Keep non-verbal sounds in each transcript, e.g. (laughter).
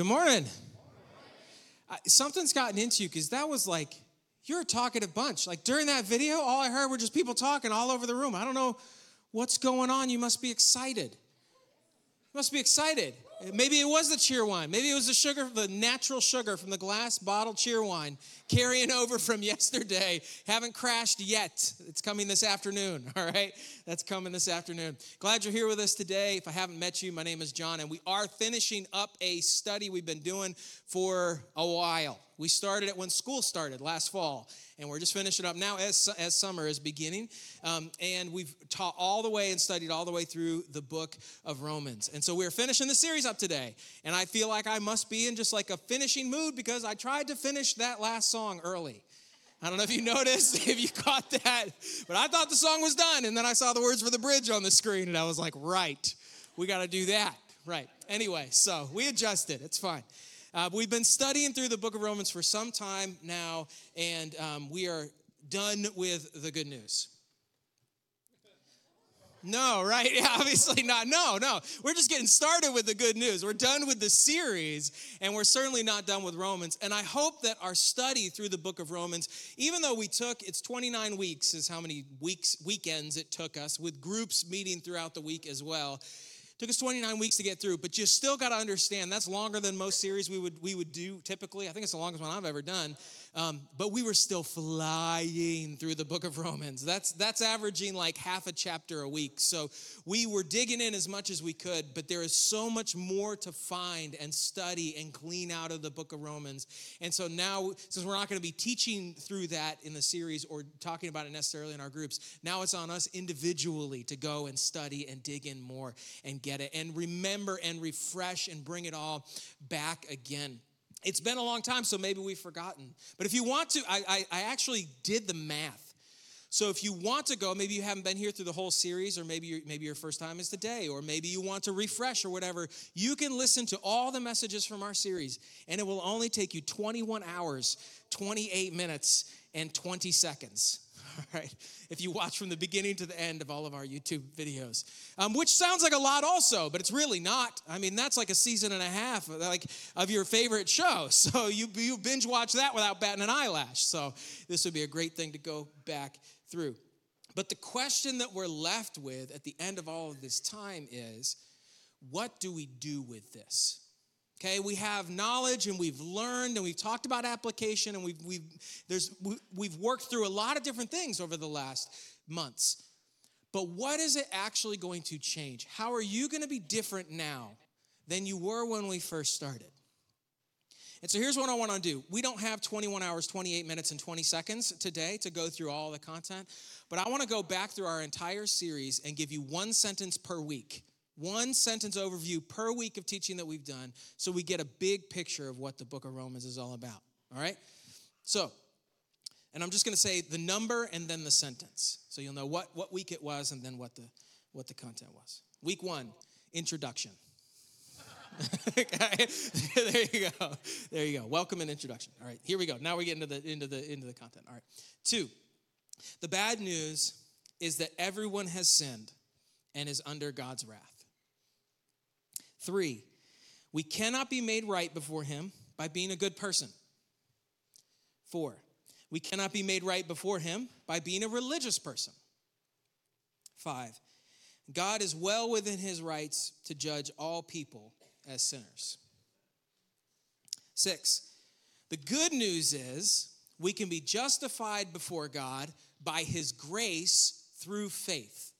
Good morning. I, something's gotten into you because that was like, you're a talkative bunch. Like during that video, all I heard were just people talking all over the room. I don't know what's going on. You must be excited. You must be excited. Maybe it was the Cheerwine. Maybe it was the sugar, the natural sugar from the glass bottle Cheerwine carrying (laughs) over from yesterday. Haven't crashed yet. It's coming this afternoon, (laughs) all right? That's coming this afternoon. Glad you're here with us today. If I haven't met you, my name is John, and we are finishing up a study we've been doing for a while. We started it when school started last fall, and we're just finishing up now as, as summer is beginning. Um, and we've taught all the way and studied all the way through the book of Romans. And so we're finishing the series up today. And I feel like I must be in just like a finishing mood because I tried to finish that last song early. I don't know if you (laughs) noticed, if you caught that, but I thought the song was done. And then I saw the words for the bridge on the screen, and I was like, right, we got to do that. Right. Anyway, so we adjusted. It's fine. Uh, we've been studying through the book of Romans for some time now, and um, we are done with the good news. No, right? (laughs) Yeah, obviously not. No, no. We're just getting started with the good news. We're done with the series, and we're certainly not done with Romans. And I hope that our study through the book of Romans, even though we took, it's 29 weeks, is how many weeks, weekends it took us, with groups meeting throughout the week as well. Took us 29 weeks to get through, but you still got to understand that's longer than most series we would we would do typically. I think it's the longest one I've ever done. Um, but we were still flying through the book of Romans. That's that's averaging like half a chapter a week. So we were digging in as much as we could, but there is so much more to find and study and clean out of the book of Romans. And so now, since we're not going to be teaching through that in the series or talking about it necessarily in our groups, now it's on us individually to go and study and dig in more and get it and remember and refresh and bring it all back again it's been a long time, so maybe we've forgotten. But if you want to, I, I, I, actually did the math. So if you want to go, maybe you haven't been here through the whole series, or maybe maybe your first time is today, or maybe you want to refresh or whatever. You can listen to all the messages from our series, and it will only take you 21 hours, 28 minutes, and 20 seconds. (laughs) All right, if you watch from the beginning to the end of all of our YouTube videos, um, which sounds like a lot also, but it's really not. I mean, that's like a season and a half, like of your favorite show. (laughs) So you you binge watch that without batting an eyelash. So this would be a great thing to go back through. But the question that we're left with at the end of all of this time is, what do we do with this? Okay, we have knowledge and we've learned and we've talked about application and we've, we've, there's, we, we've worked through a lot of different things over the last months. But what is it actually going to change? How are you going to be different now than you were when we first started? And so here's what I want to do. We don't have 21 hours, 28 minutes, and 20 seconds today to go through all the content, but I want to go back through our entire series and give you one sentence per week one sentence overview per week of teaching that we've done so we get a big picture of what the book of Romans is all about. All right? So, and I'm just going to say the number and then the sentence. So you'll know what, what week it was and then what the, what the content was. Week one, introduction. (laughs) okay. (laughs) there you go. There you go. Welcome and introduction. All right, here we go. Now we get into the into the into the content. All right. Two. The bad news is that everyone has sinned and is under God's wrath. Three, we cannot be made right before Him by being a good person. Four, we cannot be made right before Him by being a religious person. Five, God is well within His rights to judge all people as sinners. Six, the good news is we can be justified before God by His grace through faith.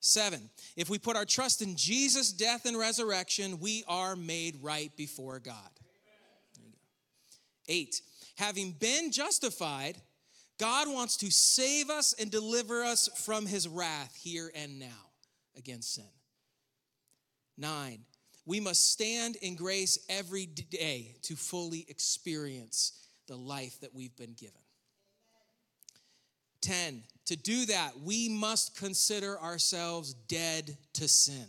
Seven, if we put our trust in Jesus' death and resurrection, we are made right before God. Eight, having been justified, God wants to save us and deliver us from his wrath here and now against sin. Nine, we must stand in grace every day to fully experience the life that we've been given. 10. To do that, we must consider ourselves dead to sin.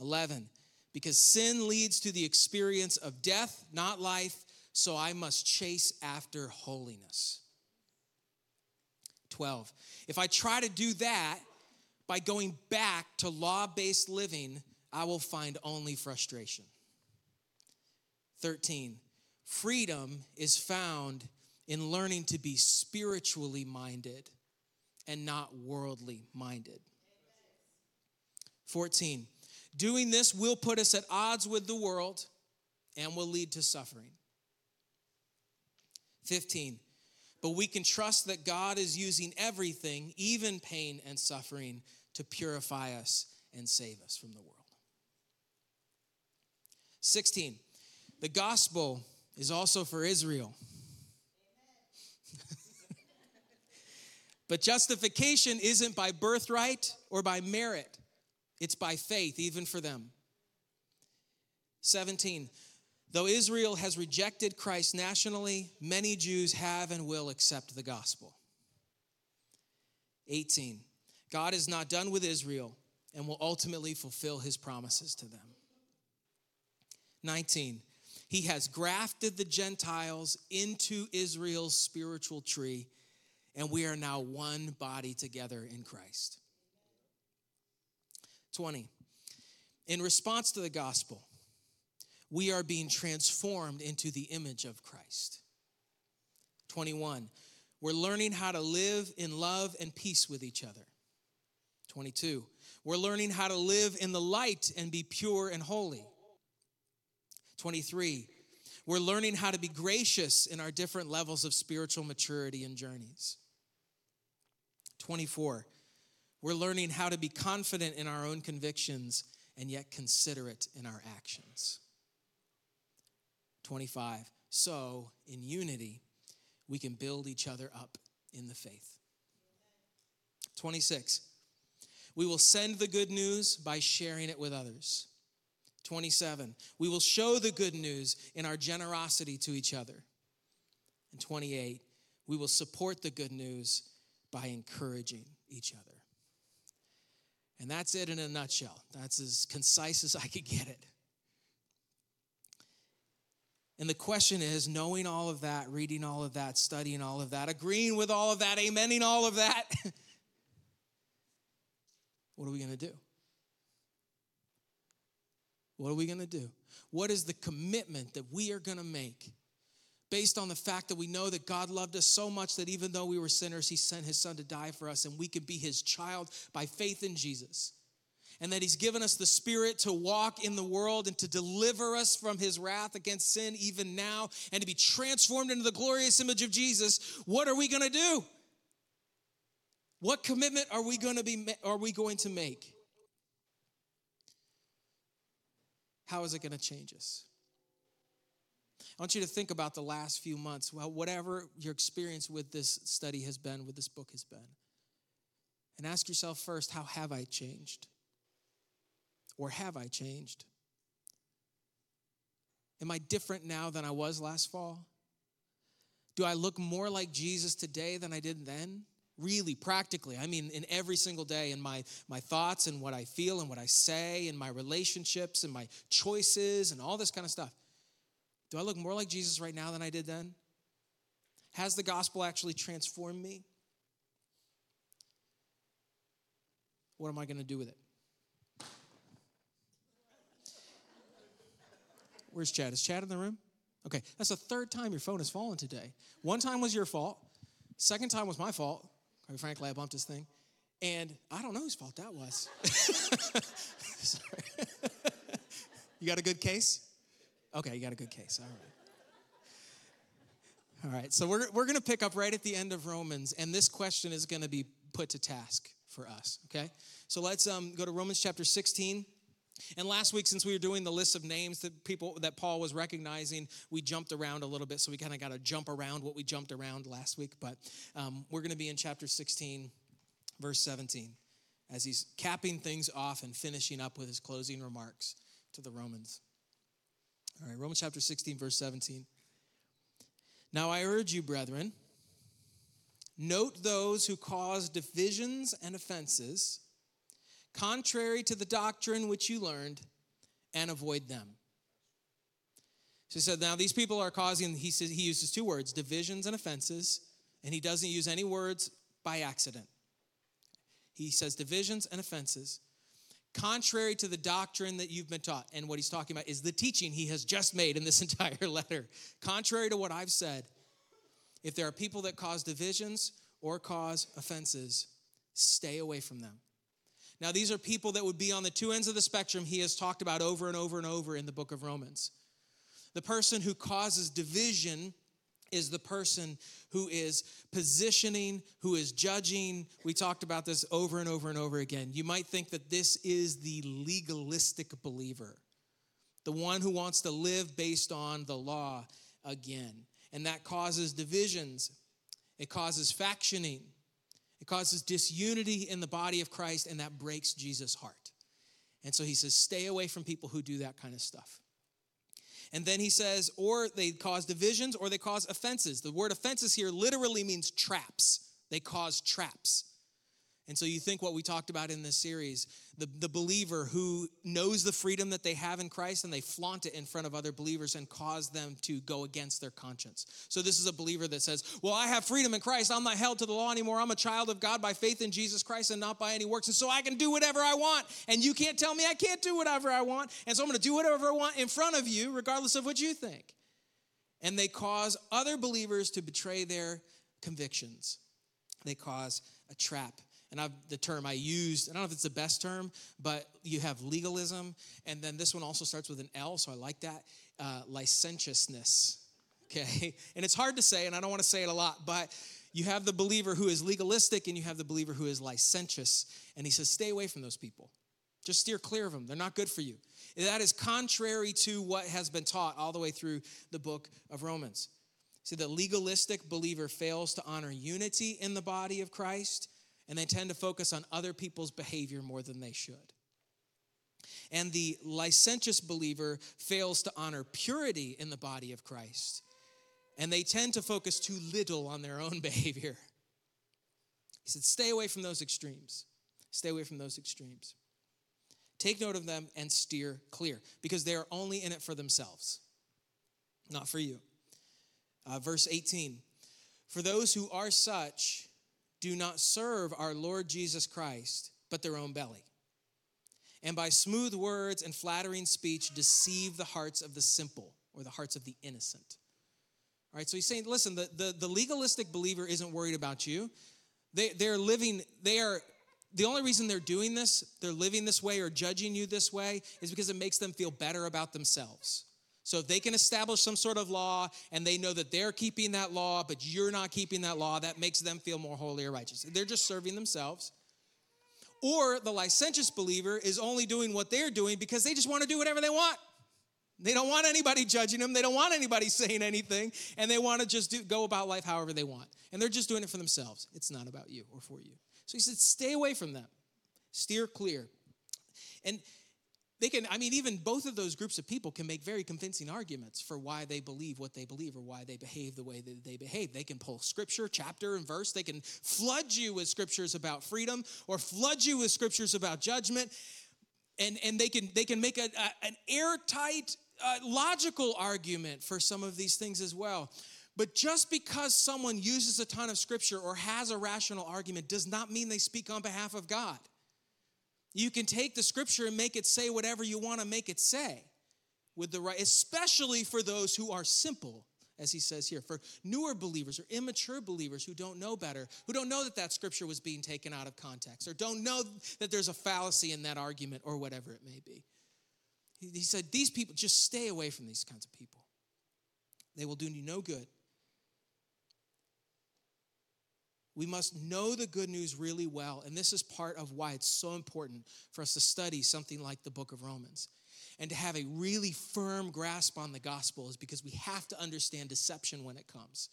11. Because sin leads to the experience of death, not life, so I must chase after holiness. 12. If I try to do that by going back to law based living, I will find only frustration. 13. Freedom is found in learning to be spiritually minded and not worldly minded. 14. Doing this will put us at odds with the world and will lead to suffering. 15. But we can trust that God is using everything, even pain and suffering, to purify us and save us from the world. 16. The gospel is also for Israel. But justification isn't by birthright or by merit, it's by faith, even for them. 17. Though Israel has rejected Christ nationally, many Jews have and will accept the gospel. 18. God is not done with Israel and will ultimately fulfill his promises to them. 19. He has grafted the Gentiles into Israel's spiritual tree, and we are now one body together in Christ. 20. In response to the gospel, we are being transformed into the image of Christ. 21. We're learning how to live in love and peace with each other. 22. We're learning how to live in the light and be pure and holy. 23. We're learning how to be gracious in our different levels of spiritual maturity and journeys. 24. We're learning how to be confident in our own convictions and yet considerate in our actions. 25. So, in unity, we can build each other up in the faith. 26. We will send the good news by sharing it with others. 27. We will show the good news in our generosity to each other. And 28. We will support the good news by encouraging each other. And that's it in a nutshell. That's as concise as I could get it. And the question is knowing all of that, reading all of that, studying all of that, agreeing with all of that, amening all of that, (laughs) what are we going to do? What are we going to do? What is the commitment that we are going to make based on the fact that we know that God loved us so much that even though we were sinners, He sent His Son to die for us and we can be His child by faith in Jesus? and that He's given us the Spirit to walk in the world and to deliver us from His wrath against sin even now and to be transformed into the glorious image of Jesus, what are we going to do? What commitment are we going to be are we going to make? How is it going to change us? I want you to think about the last few months, well, whatever your experience with this study has been, with this book has been. And ask yourself first, how have I changed? Or have I changed? Am I different now than I was last fall? Do I look more like Jesus today than I did then? Really, practically. I mean, in every single day, in my, my thoughts and what I feel and what I say, and my relationships and my choices and all this kind of stuff. Do I look more like Jesus right now than I did then? Has the gospel actually transformed me? What am I going to do with it? Where's Chad? Is Chad in the room? Okay, that's the third time your phone has fallen today. One time was your fault. Second time was my fault. Quite frankly, I bumped this thing. And I don't know whose fault that was. (laughs) (laughs) You got a good case? Okay, you got a good case. All right. All right, so we're, we're going to pick up right at the end of Romans, and this question is going to be put to task for us, okay? So let's um, go to Romans chapter 16. And last week, since we were doing the list of names that people that Paul was recognizing, we jumped around a little bit, so we kind of got to jump around what we jumped around last week. But um, we're going to be in chapter 16, verse 17, as he's capping things off and finishing up with his closing remarks to the Romans. All right, Romans chapter 16, verse 17. Now I urge you, brethren, note those who cause divisions and offenses contrary to the doctrine which you learned, and avoid them. So he said, now these people are causing, he says he uses two words, divisions and offenses, and he doesn't use any words by accident. He says divisions and offenses, contrary to the doctrine that you've been taught. And what he's talking about is the teaching he has just made in this (laughs) entire letter. Contrary to what I've said, if there are people that cause divisions or cause offenses, stay away from them. Now, these are people that would be on the two ends of the spectrum he has talked about over and over and over in the book of Romans. The person who causes division is the person who is positioning, who is judging. We talked about this over and over and over again. You might think that this is the legalistic believer, the one who wants to live based on the law again. And that causes divisions, it causes factioning, it causes disunity in the body of Christ, and that breaks Jesus' heart. And so he says, stay away from people who do that kind of stuff. And then he says, or they cause divisions or they cause offenses. The word offenses here literally means traps. They cause traps. And so you think what we talked about in this series the, the believer who knows the freedom that they have in Christ and they flaunt it in front of other believers and cause them to go against their conscience. So this is a believer that says, Well, I have freedom in Christ. I'm not held to the law anymore. I'm a child of God by faith in Jesus Christ and not by any works. And so I can do whatever I want. And you can't tell me I can't do whatever I want. And so I'm going to do whatever I want in front of you, regardless of what you think. And they cause other believers to betray their convictions, they cause a trap and I've, the term I used, I don't know if it's the best term, but you have legalism, and then this one also starts with an L, so I like that uh, licentiousness. Okay, (laughs) and it's hard to say, and I don't want to say it a lot, but you have the believer who is legalistic, and you have the believer who is licentious, and he says, stay away from those people. Just steer clear of them. They're not good for you. That is contrary to what has been taught all the way through the book of Romans. See, the legalistic believer fails to honor unity in the body of Christ and they tend to focus on other people's behavior more than they should. And the licentious believer fails to honor purity in the body of Christ, and they tend to focus too little on their own (laughs) behavior. He said, Stay away from those extremes. Stay away from those extremes. Take note of them and steer clear because they are only in it for themselves, not for you. Uh, verse 18 For those who are such, do not serve our Lord Jesus Christ, but their own belly. And by smooth words and flattering speech, deceive the hearts of the simple or the hearts of the innocent. All right, so he's saying, listen, the, the, the legalistic believer isn't worried about you. They, they're living, they are, the only reason they're doing this, they're living this way or judging you this way, is because it makes them feel better about themselves. So if they can establish some sort of law and they know that they're keeping that law, but you're not keeping that law, that makes them feel more holy or righteous. They're just serving themselves. Or the licentious believer is only doing what they're doing because they just want to do whatever they want. They don't want anybody judging them. They don't want anybody (laughs) saying anything. And they want to just do, go about life however they want. And they're just doing it for themselves. It's not about you or for you. So he said, stay away from them, steer clear. And they can, I mean, even both of those groups of people can make very convincing arguments for why they believe what they believe or why they behave the way that they behave. They can pull scripture, chapter, and verse. They can flood you with scriptures about freedom or flood you with scriptures about judgment. And, and they, can, they can make a, a an airtight, uh, logical argument for some of these things as well. But just because someone uses a ton of scripture or has a rational argument does not mean they speak on behalf of God. You can take the scripture and make it say whatever you want to make it say with the right, especially for those who are simple, as he says here, for newer believers or immature believers who don't know better, who don't know that that scripture was being taken out of context, or don't know that there's a fallacy in that argument, or whatever it may be. He said, These people, just stay away from these kinds of people. They will do you no good. We must know the good news really well. And this is part of why it's so important for us to study something like the book of Romans and to have a really firm grasp on the gospel is because we have to understand deception when it comes.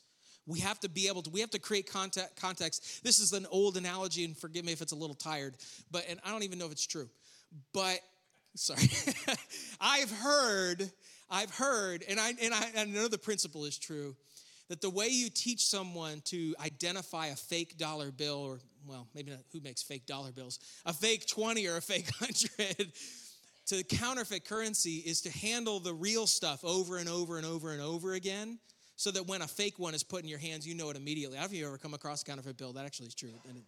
We have to be able to, we have to create context. context. This is an old analogy, and forgive me if it's a little tired, but, and I don't even know if it's true, but, sorry. (laughs) I've heard, I've heard, and I, and I, I know the principle is true that the way you teach someone to identify a fake dollar bill, or, well, maybe not who makes fake dollar bills, a fake 20 or a fake (laughs) 100, to counterfeit currency is to handle the real stuff over and over and over and over again so that when a fake one is put in your hands, you know it immediately. Have you ever come across a counterfeit bill? That actually is true. And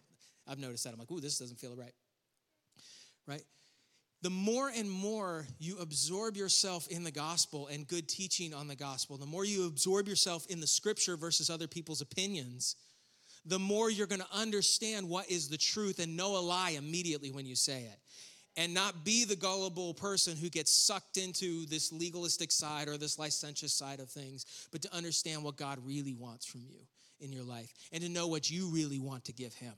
I've noticed that. I'm like, ooh, this doesn't feel right. Right? The more and more you absorb yourself in the gospel and good teaching on the gospel, the more you absorb yourself in the scripture versus other people's opinions, the more you're going to understand what is the truth and know a lie immediately when you say it. And not be the gullible person who gets sucked into this legalistic side or this licentious side of things, but to understand what God really wants from you in your life and to know what you really want to give Him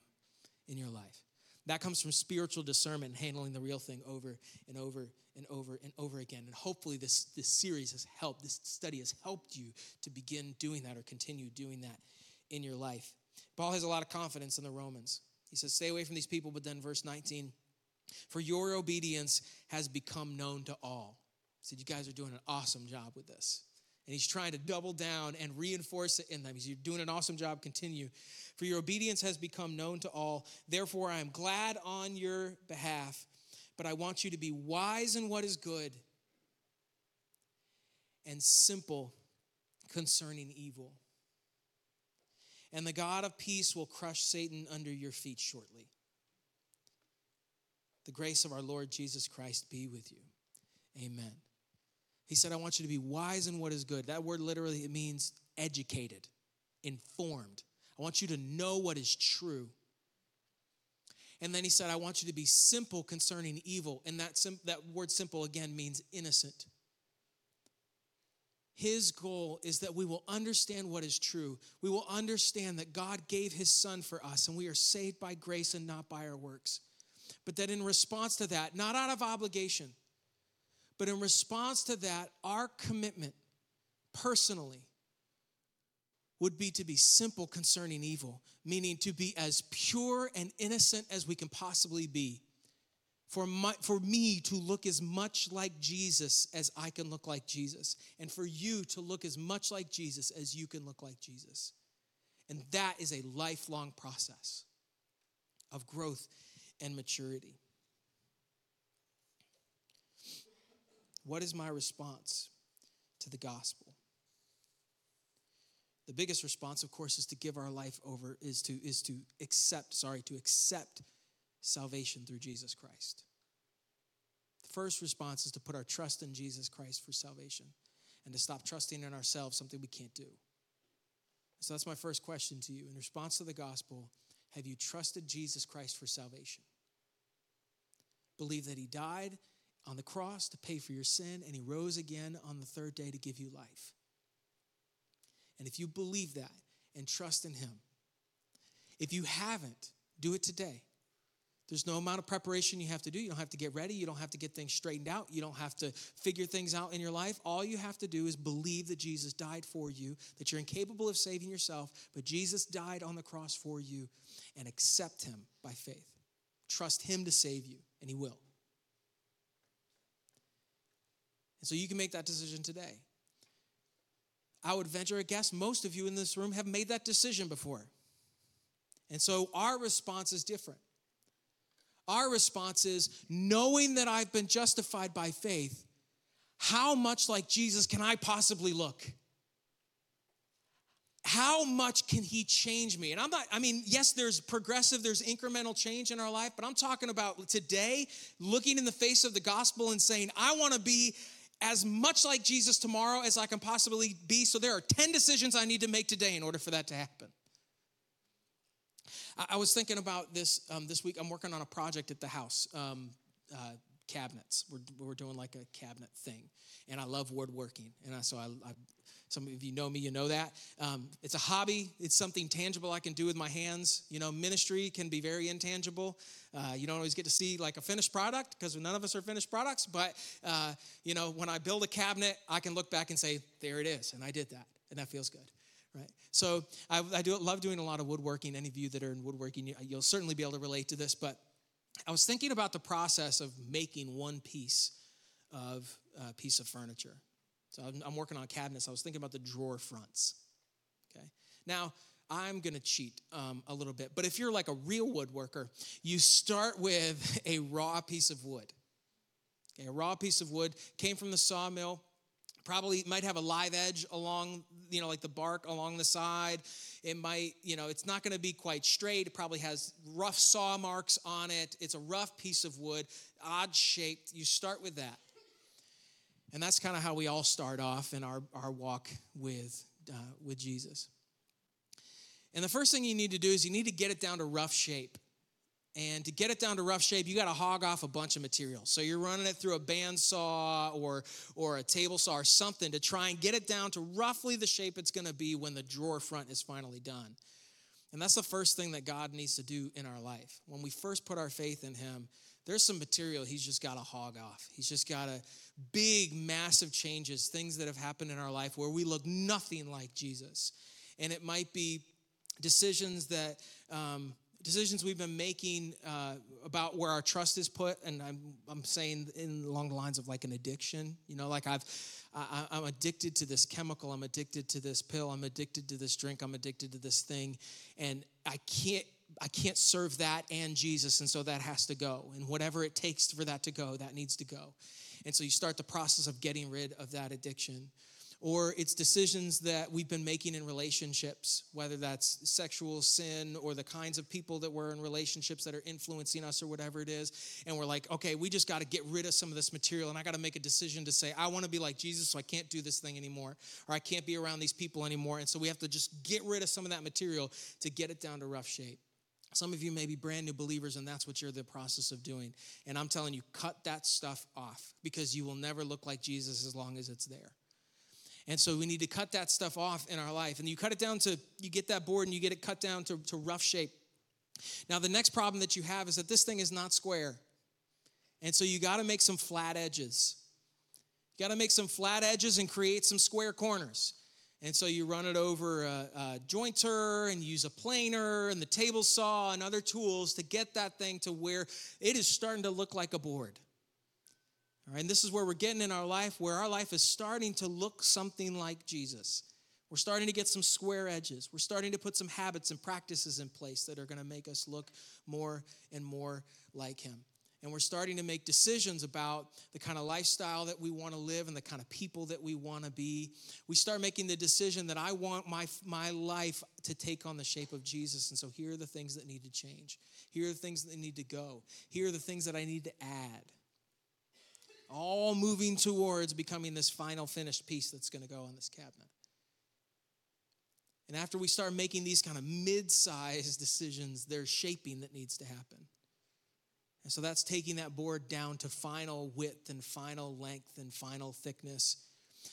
in your life. That comes from spiritual discernment, handling the real thing over and over and over and over again. And hopefully, this, this series has helped, this study has helped you to begin doing that or continue doing that in your life. Paul has a lot of confidence in the Romans. He says, Stay away from these people, but then verse 19, for your obedience has become known to all. He said, You guys are doing an awesome job with this and he's trying to double down and reinforce it in them. He's you're doing an awesome job. Continue. For your obedience has become known to all. Therefore, I am glad on your behalf, but I want you to be wise in what is good and simple concerning evil. And the God of peace will crush Satan under your feet shortly. The grace of our Lord Jesus Christ be with you. Amen. He said, I want you to be wise in what is good. That word literally it means educated, informed. I want you to know what is true. And then he said, I want you to be simple concerning evil. And that, sim- that word simple again means innocent. His goal is that we will understand what is true. We will understand that God gave his son for us and we are saved by grace and not by our works. But that in response to that, not out of obligation, but in response to that, our commitment personally would be to be simple concerning evil, meaning to be as pure and innocent as we can possibly be. For, my, for me to look as much like Jesus as I can look like Jesus, and for you to look as much like Jesus as you can look like Jesus. And that is a lifelong process of growth and maturity. What is my response to the gospel? The biggest response, of course, is to give our life over, is to, is to accept, sorry, to accept salvation through Jesus Christ. The first response is to put our trust in Jesus Christ for salvation and to stop trusting in ourselves, something we can't do. So that's my first question to you. In response to the gospel, have you trusted Jesus Christ for salvation? Believe that he died on the cross to pay for your sin, and he rose again on the third day to give you life. And if you believe that and trust in him, if you haven't, do it today. There's no amount of preparation you have to do. You don't have to get ready. You don't have to get things straightened out. You don't have to figure things out in your life. All you have to do is believe that Jesus died for you, that you're incapable of saving yourself, but Jesus died on the cross for you, and accept him by faith. Trust him to save you, and he will. And so you can make that decision today. I would venture a guess most of you in this room have made that decision before. And so our response is different. Our response is knowing that I've been justified by faith, how much like Jesus can I possibly look? How much can he change me? And I'm not, I mean, yes, there's progressive, there's incremental change in our life, but I'm talking about today looking in the face of the gospel and saying, I want to be as much like Jesus tomorrow as I can possibly be. So there are 10 decisions I need to make today in order for that to happen. I, I was thinking about this um, this week. I'm working on a project at the house. Um, uh, cabinets. We're, we're doing like a cabinet thing. And I love woodworking. And I, so I, I some of you know me, you know that. Um, it's a hobby, it's something tangible I can do with my hands. You know, ministry can be very intangible. Uh, you don't always get to see like a finished product because none of us are finished products. But, uh, you know, when I build a cabinet, I can look back and say, there it is. And I did that. And that feels good. Right. So I, I do love doing a lot of woodworking. Any of you that are in woodworking, you'll certainly be able to relate to this. But I was thinking about the process of making one piece of uh, piece of furniture. So I'm, I'm working on cabinets. I was thinking about the drawer fronts. Okay. Now, I'm going to cheat um, a little bit, but if you're like a real woodworker, you start with (laughs) a raw piece of wood. Okay, a raw piece of wood came from the sawmill, probably might have a live edge along you know like the bark along the side it might you know it's not going to be quite straight it probably has rough saw marks on it it's a rough piece of wood odd shaped you start with that and that's kind of how we all start off in our, our walk with uh, with jesus and the first thing you need to do is you need to get it down to rough shape and to get it down to rough shape, you got to hog off a bunch of material. So you're running it through a bandsaw or, or a table saw or something to try and get it down to roughly the shape it's going to be when the drawer front is finally done. And that's the first thing that God needs to do in our life. When we first put our faith in Him, there's some material He's just got to hog off. He's just got to big, massive changes, things that have happened in our life where we look nothing like Jesus. And it might be decisions that um, decisions we've been making uh, about where our trust is put and i'm, I'm saying in along the lines of like an addiction you know like i've I, i'm addicted to this chemical i'm addicted to this pill i'm addicted to this drink i'm addicted to this thing and i can't I can't serve that and Jesus, and so that has to go. And whatever it takes for that to go, that needs to go. And so you start the process of getting rid of that addiction or it's decisions that we've been making in relationships, whether that's sexual sin or the kinds of people that we're in relationships that are influencing us or whatever it is. And we're like, okay, we just got to get rid of some of this material. And I got to make a decision to say, I want to be like Jesus, so I can't do this thing anymore, or I can't be around these people anymore. And so we have to just get rid of some of that material to get it down to rough shape. Some of you may be brand new believers, and that's what you're the process of doing. And I'm telling you, cut that stuff off because you will never look like Jesus as long as it's there. And so we need to cut that stuff off in our life. And you cut it down to, you get that board and you get it cut down to, to rough shape. Now, the next problem that you have is that this thing is not square. And so you got to make some flat edges. You got to make some flat edges and create some square corners. And so you run it over a, a, jointer and use a planer and the table saw and other tools to get that thing to where it is starting to look like a board. All right, and this is where we're getting in our life, where our life is starting to look something like Jesus. We're starting to get some square edges. We're starting to put some habits and practices in place that are going to make us look more and more like Him. And we're starting to make decisions about the kind of lifestyle that we want to live and the kind of people that we want to be. We start making the decision that I want my, my life to take on the shape of Jesus. And so here are the things that need to change. Here are the things that need to go. Here are the things that I need to add all moving towards becoming this final finished piece that's going to go on this cabinet. And after we start making these kind of mid sized (laughs) decisions, there's shaping that needs to happen. And so that's taking that board down to final width and final length and final thickness.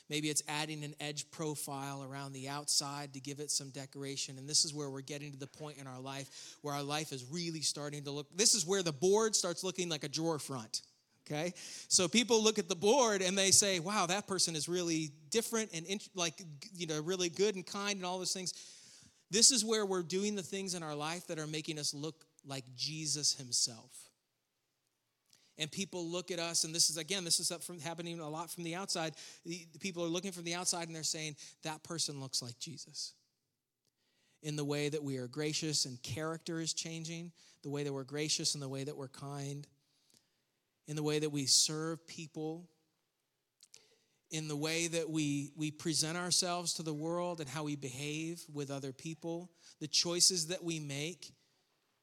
Maybe it's adding an edge profile around the outside to give it some decoration. And this is where we're getting to the point in our life where our life is really starting to look. This is where the board starts looking like a drawer front okay so people look at the board and they say wow that person is really different and like you know really good and kind and all those things this is where we're doing the things in our life that are making us look like jesus himself and people look at us and this is again this is from happening a lot from the outside the, the people are looking from the outside and they're saying that person looks like jesus in the way that we are gracious and character is changing the way that we're gracious and the way that we're kind in the way that we serve people, in the way that we, we present ourselves to the world and how we behave with other people, the choices that we make.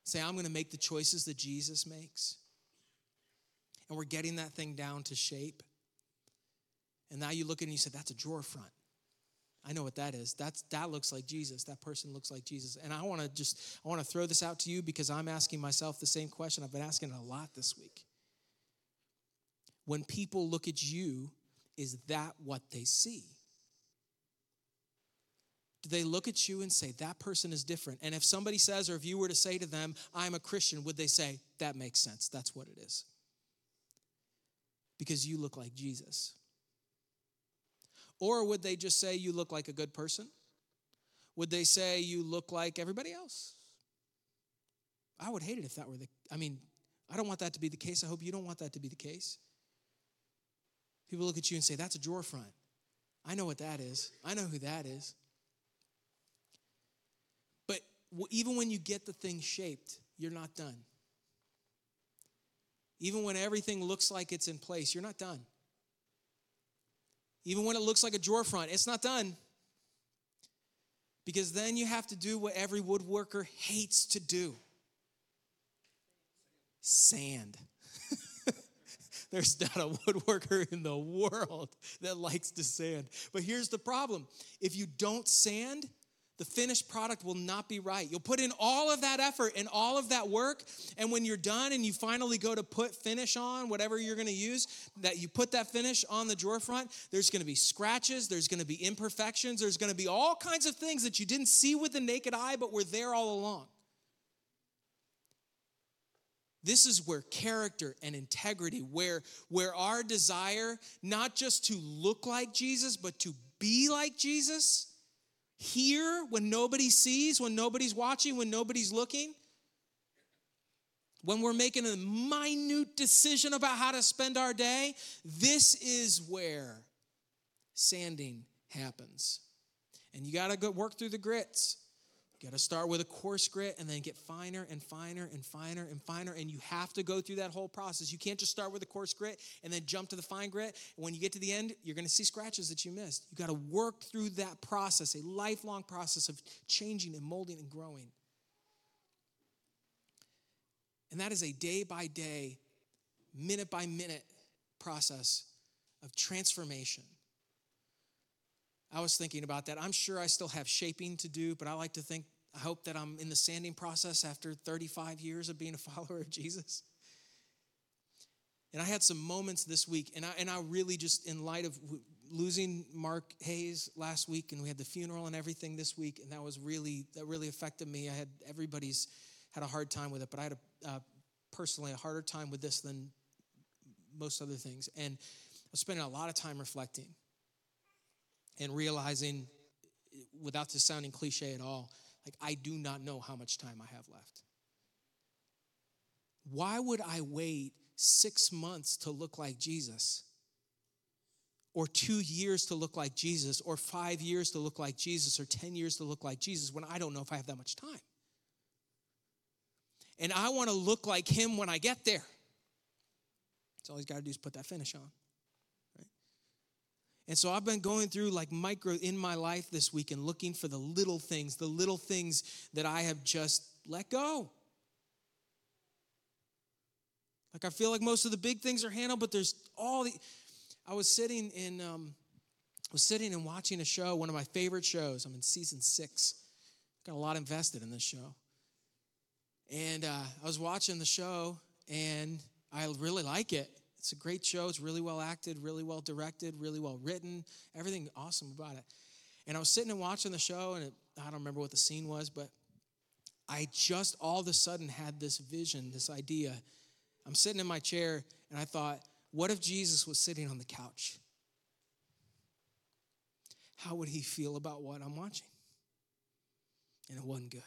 Say, I'm going to make the choices that Jesus makes. And we're getting that thing down to shape. And now you look at it and you say, that's a drawer front. I know what that is. That's that looks like Jesus. That person looks like Jesus. And I want to just I want to throw this out to you because I'm asking myself the same question. I've been asking it a lot this week when people look at you, is that what they see? Do they look at you and say, that person is different? And if somebody says, or if you were to say to them, I'm a Christian, would they say, that makes sense? That's what it is? Because you look like Jesus. Or would they just say, you look like a good person? Would they say, you look like everybody else? I would hate it if that were the, I mean, I don't want that to be the case. I hope you don't want that to be the case. People look at you and say, That's a drawer front. I know what that is. I know who that is. But even when you get the thing shaped, you're not done. Even when everything looks like it's in place, you're not done. Even when it looks like a drawer front, it's not done. Because then you have to do what every woodworker hates to do sand. (laughs) There's not a woodworker in the world that likes to sand. But here's the problem if you don't sand, the finished product will not be right. You'll put in all of that effort and all of that work, and when you're done and you finally go to put finish on whatever you're gonna use, that you put that finish on the drawer front, there's gonna be scratches, there's gonna be imperfections, there's gonna be all kinds of things that you didn't see with the naked eye, but were there all along. This is where character and integrity, where, where our desire not just to look like Jesus, but to be like Jesus, here when nobody sees, when nobody's watching, when nobody's looking, when we're making a minute decision about how to spend our day, this is where sanding happens. And you got to work through the grits. Got to start with a coarse grit and then get finer and finer and finer and finer. And you have to go through that whole process. You can't just start with a coarse grit and then jump to the fine grit. And when you get to the end, you're going to see scratches that you missed. You got to work through that process, a lifelong process of changing and molding and growing. And that is a day by day, minute by minute process of transformation. I was thinking about that. I'm sure I still have shaping to do, but I like to think, I hope that I'm in the sanding process after 35 years of being a (laughs) follower of Jesus. And I had some moments this week, and I, and I really just, in light of losing Mark Hayes last week, and we had the funeral and everything this week, and that was really, that really affected me. I had, everybody's had a hard time with it, but I had a, uh, personally a harder time with this than most other things. And I was spending a lot of time reflecting and realizing, without this sounding cliche at all, like I do not know how much time I have left. Why would I wait six months to look like Jesus? Or two years to look like Jesus, or five years to look like Jesus, or 10 years to look like Jesus when I don't know if I have that much time. And I want to look like him when I get there. So all he's got to do is put that finish on. And so I've been going through like micro in my life this week and looking for the little things, the little things that I have just let go. Like I feel like most of the big things are handled, but there's all the. I was sitting in, um, was sitting and watching a show, one of my favorite shows. I'm in season six. Got a lot invested in this show, and uh, I was watching the show, and I really like it. It's a great show. It's really well acted, really well directed, really well written. Everything awesome about it. And I was sitting and watching the show, and it, I don't remember what the scene was, but I just all of a sudden had this vision, this idea. I'm sitting in my chair, and I thought, what if Jesus was sitting on the couch? How would he feel about what I'm watching? And it wasn't good.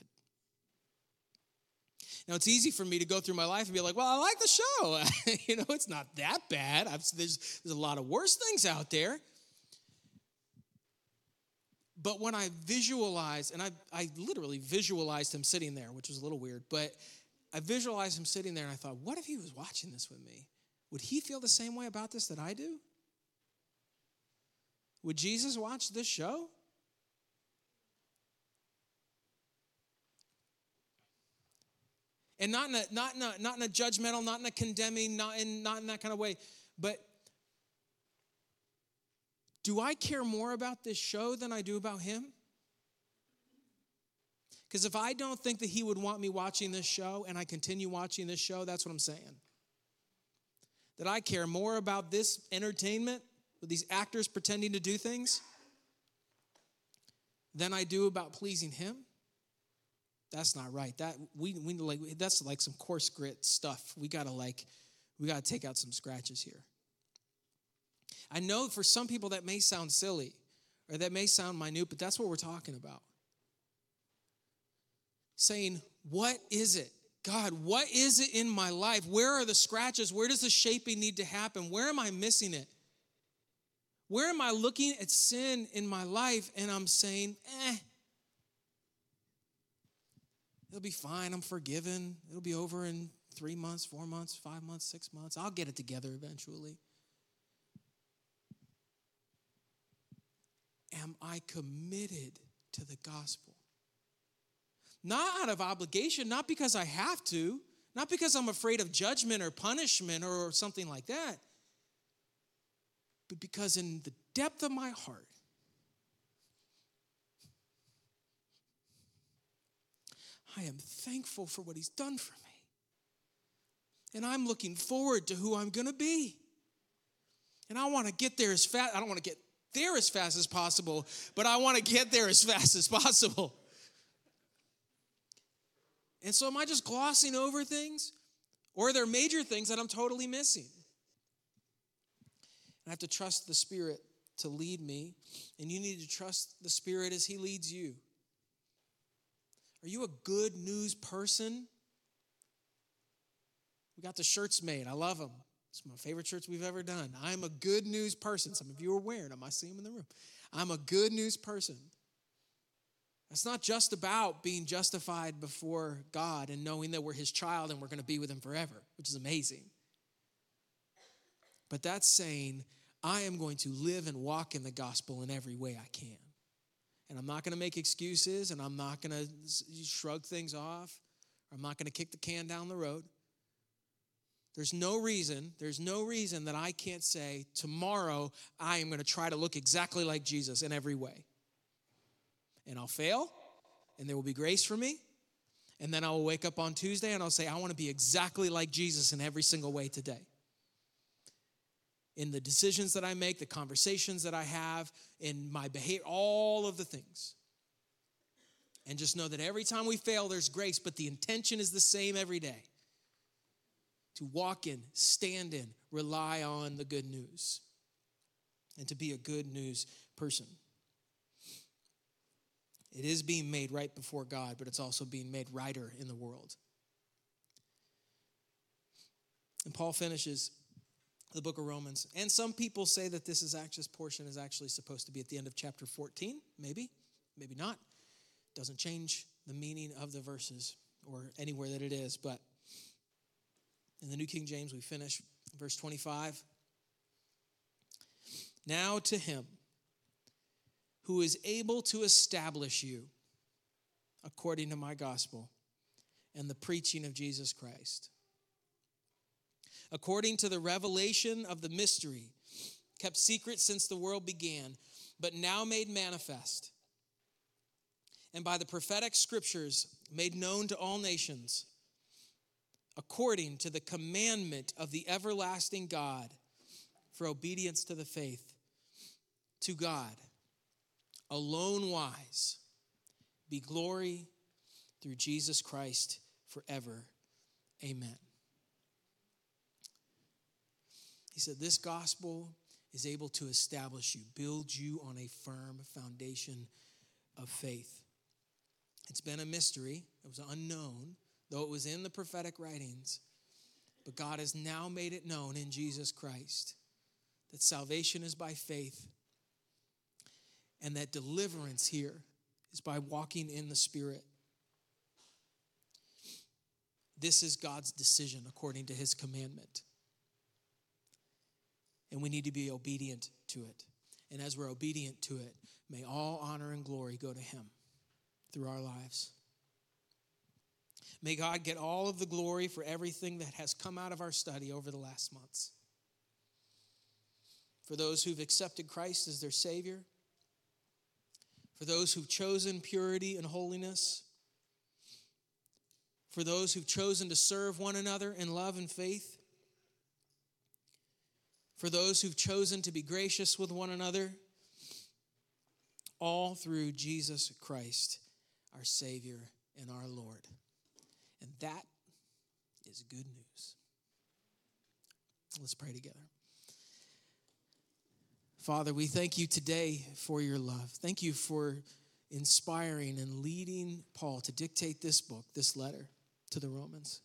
Now, it's easy for me to go through my life and be like, well, I like the show. (laughs) you know, it's not that bad. I've, there's, there's a lot of worse things out there. But when I visualized, and I, I literally visualized him sitting there, which was a little weird, but I visualized him sitting there and I thought, what if he was watching this with me? Would he feel the same way about this that I do? Would Jesus watch this show? And not in a not in a, not in a judgmental, not in a condemning, not in not in that kind of way. But do I care more about this show than I do about him? Because if I don't think that he would want me watching this show and I continue watching this show, that's what I'm saying. That I care more about this entertainment with these actors pretending to do things than I do about pleasing him that's not right. That we we like that's like some coarse grit stuff. We gotta like we gotta take out some scratches here. I know for some people that may sound silly or that may sound minute, but that's what we're talking about. Saying, what is it? God, what is it in my life? Where are the scratches? Where does the shaping need to happen? Where am I missing it? Where am I looking at sin in my life and I'm saying, eh, It'll be fine. I'm forgiven. It'll be over in three months, four months, five months, six months. I'll get it together eventually. am I committed to the gospel? Not out of obligation, not because I have to, not because I'm afraid of judgment or punishment or something like that, but because in the depth of my heart, I am thankful for what he's done for me. And I'm looking forward to who I'm going to be. And I want to get there as fast. I don't want to get there as fast as possible, but I want to get there as fast as possible. And so, am I just glossing over things? Or are there major things that I'm totally missing? I have to trust the Spirit to lead me, and you need to trust the Spirit as He leads you. Are you a good news person? We got the shirts made. I love them. It's my favorite shirts we've ever done. I'm a good news person. Some of you are wearing them. I see them in the room. I'm a good news person. It's not just about being justified before God and knowing that we're His child and we're going to be with Him forever, which is amazing. But that's saying, I am going to live and walk in the gospel in every way I can. And I'm not going to make excuses and I'm not going to shrug things off. or I'm not going to kick the can down the road. There's no reason, there's no reason that I can't say, tomorrow I am going to try to look exactly like Jesus in every way and I'll fail, and there will be grace for me. And then I will wake up on Tuesday and I'll say, I want to be exactly like Jesus in every single way today. In the decisions that I make, the conversations that I have, in my behavior, all of the things. And just know that every time we fail, there's grace, but the intention is the same every day to walk in, stand in, rely on the good news, and to be a good news person. It is being made right before God, but it's also being made righter in the world. And Paul finishes the book of Romans. And some people say that this is actually, this portion is actually supposed to be at the end of chapter 14. Maybe, maybe not. Doesn't change the meaning of the verses or anywhere that it is. But in the New King James, we finish verse 25. Now to him who is able to establish you according to my gospel and the preaching of Jesus Christ. According to the revelation of the mystery, kept secret since the world began, but now made manifest, and by the prophetic scriptures made known to all nations, according to the commandment of the everlasting God for obedience to the faith, to God alone wise, be glory through Jesus Christ forever. Amen. He said, This gospel is able to establish you, build you on a firm foundation of faith. It's been a mystery, it was unknown, though it was in the prophetic writings. But God has now made it known in Jesus Christ that salvation is by faith and that deliverance here is by walking in the Spirit. This is God's decision according to his commandment. And we need to be obedient to it. And as we're obedient to it, may all honor and glory go to him through our lives. May God get all of the glory for everything that has come out of our study over the last months. For those who've accepted Christ as their Savior, for those who've chosen purity and holiness, for those who've chosen to serve one another in love and faith, for those who've chosen to be gracious with one another, all through Jesus Christ, our Savior and our Lord. And that is good news. Let's pray together. Father, we thank you today for your love. Thank you for inspiring and leading Paul to dictate this book, this letter to the Romans,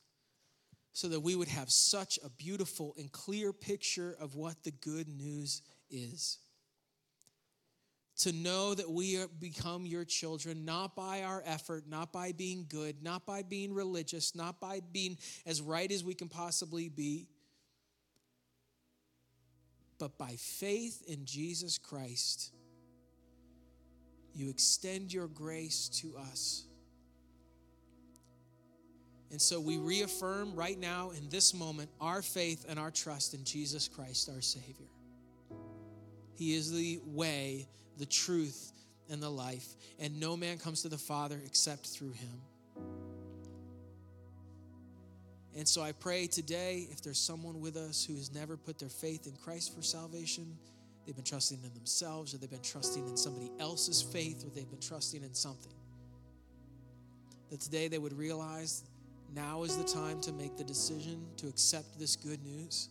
so that we would have such a beautiful and clear picture of what the good news is. To know that we become your children not by our effort, not by being good, not by being religious, not by being as right as we can possibly be but by faith in Jesus Christ, You extend your grace to us. And so we reaffirm right now in this moment our faith and our trust in Jesus Christ, our Savior. He is the way, the truth, and the life, and no man comes to the Father except through him. And so I pray today if there's someone with us who has never put their faith in Christ for salvation, they've been trusting in themselves, or they've been trusting in somebody else's faith, or they've been trusting in something, that today they would realize now is the time to make the decision to accept this good news.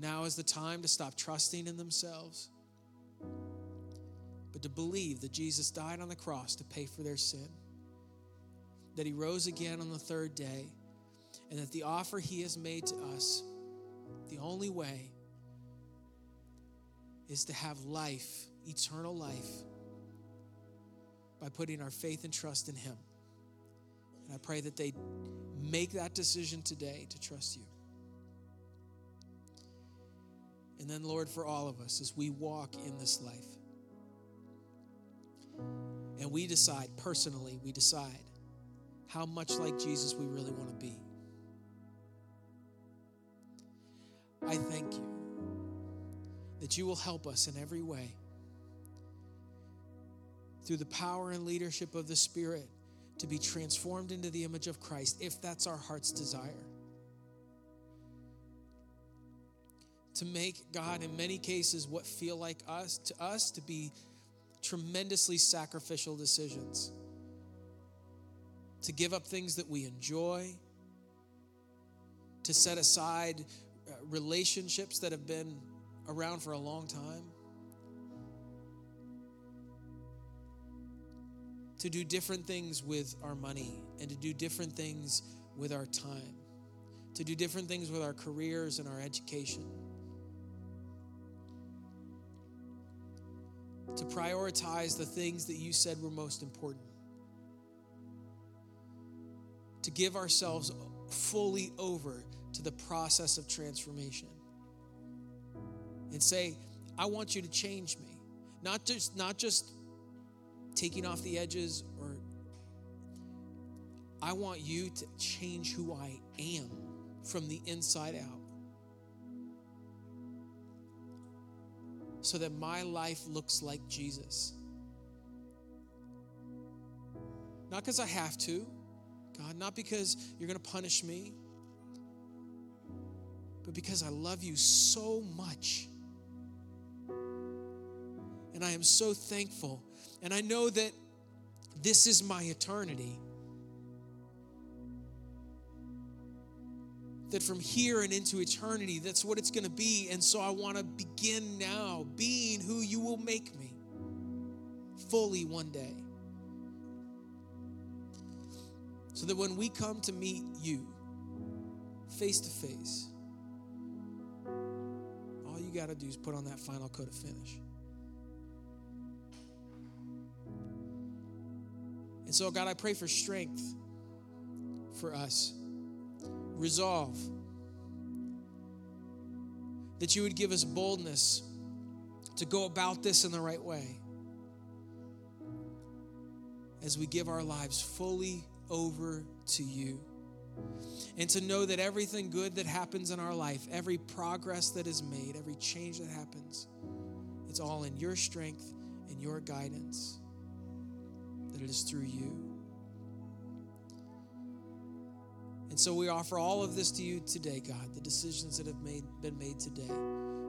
Now is the time to stop trusting in themselves, but to believe that Jesus died on the cross to pay for their sin, that he rose again on the third day, and that the offer he has made to us, the only way, is to have life, eternal life, by putting our faith and trust in him. And I pray that they make that decision today to trust you. And then, Lord, for all of us, as we walk in this life, and we decide personally, we decide how much like Jesus we really want to be. I thank you that you will help us in every way through the power and leadership of the Spirit to be transformed into the image of Christ if that's our heart's desire. To make God, in many cases, what feel like us to us to be tremendously sacrificial decisions. To give up things that we enjoy, to set aside uh, relationships that have been around for a long time. To do different things with our money and to do different things with our time, to do different things with our careers and our education, to prioritize the things that you said were most important, to give ourselves fully over to the process of transformation and say, I want you to change me. Not just, not just taking off the edges or I want you to change who I am from the inside out. So that my life looks like Jesus. Not because I have to, God, not because you're going to punish me, but because I love you so much. And I am so thankful and I know that this is my eternity. That from here and into eternity, that's what it's going to be. And so I want to begin now being who you will make me fully one day. So that when we come to meet you face to face, all you got to do is put on that final coat of finish. And so, God, I pray for strength for us, resolve, that you would give us boldness to go about this in the right way as we give our lives fully over to you. And to know that everything good that happens in our life, every progress that is made, every change that happens, it's all in your strength and your guidance that it is through you. And so we offer all of this to you today, God, the decisions that have made, been made today,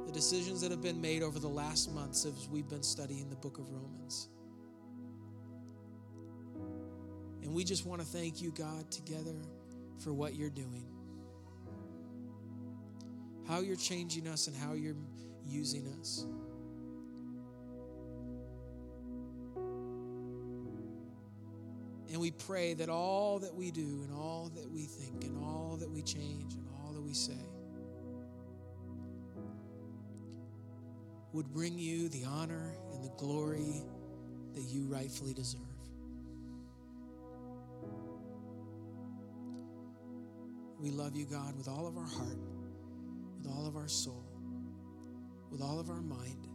the decisions that have been made over the last months as we've been studying the book of Romans. And we just want to thank you, God, together for what you're doing, how you're changing us, and how you're using us. And we pray that all that we do and all that we think and all that we change and all that we say would bring you the honor and the glory that you rightfully deserve. We love you, God, with all of our heart, with all of our soul, with all of our mind,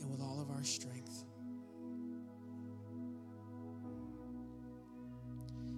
and with all of our strength.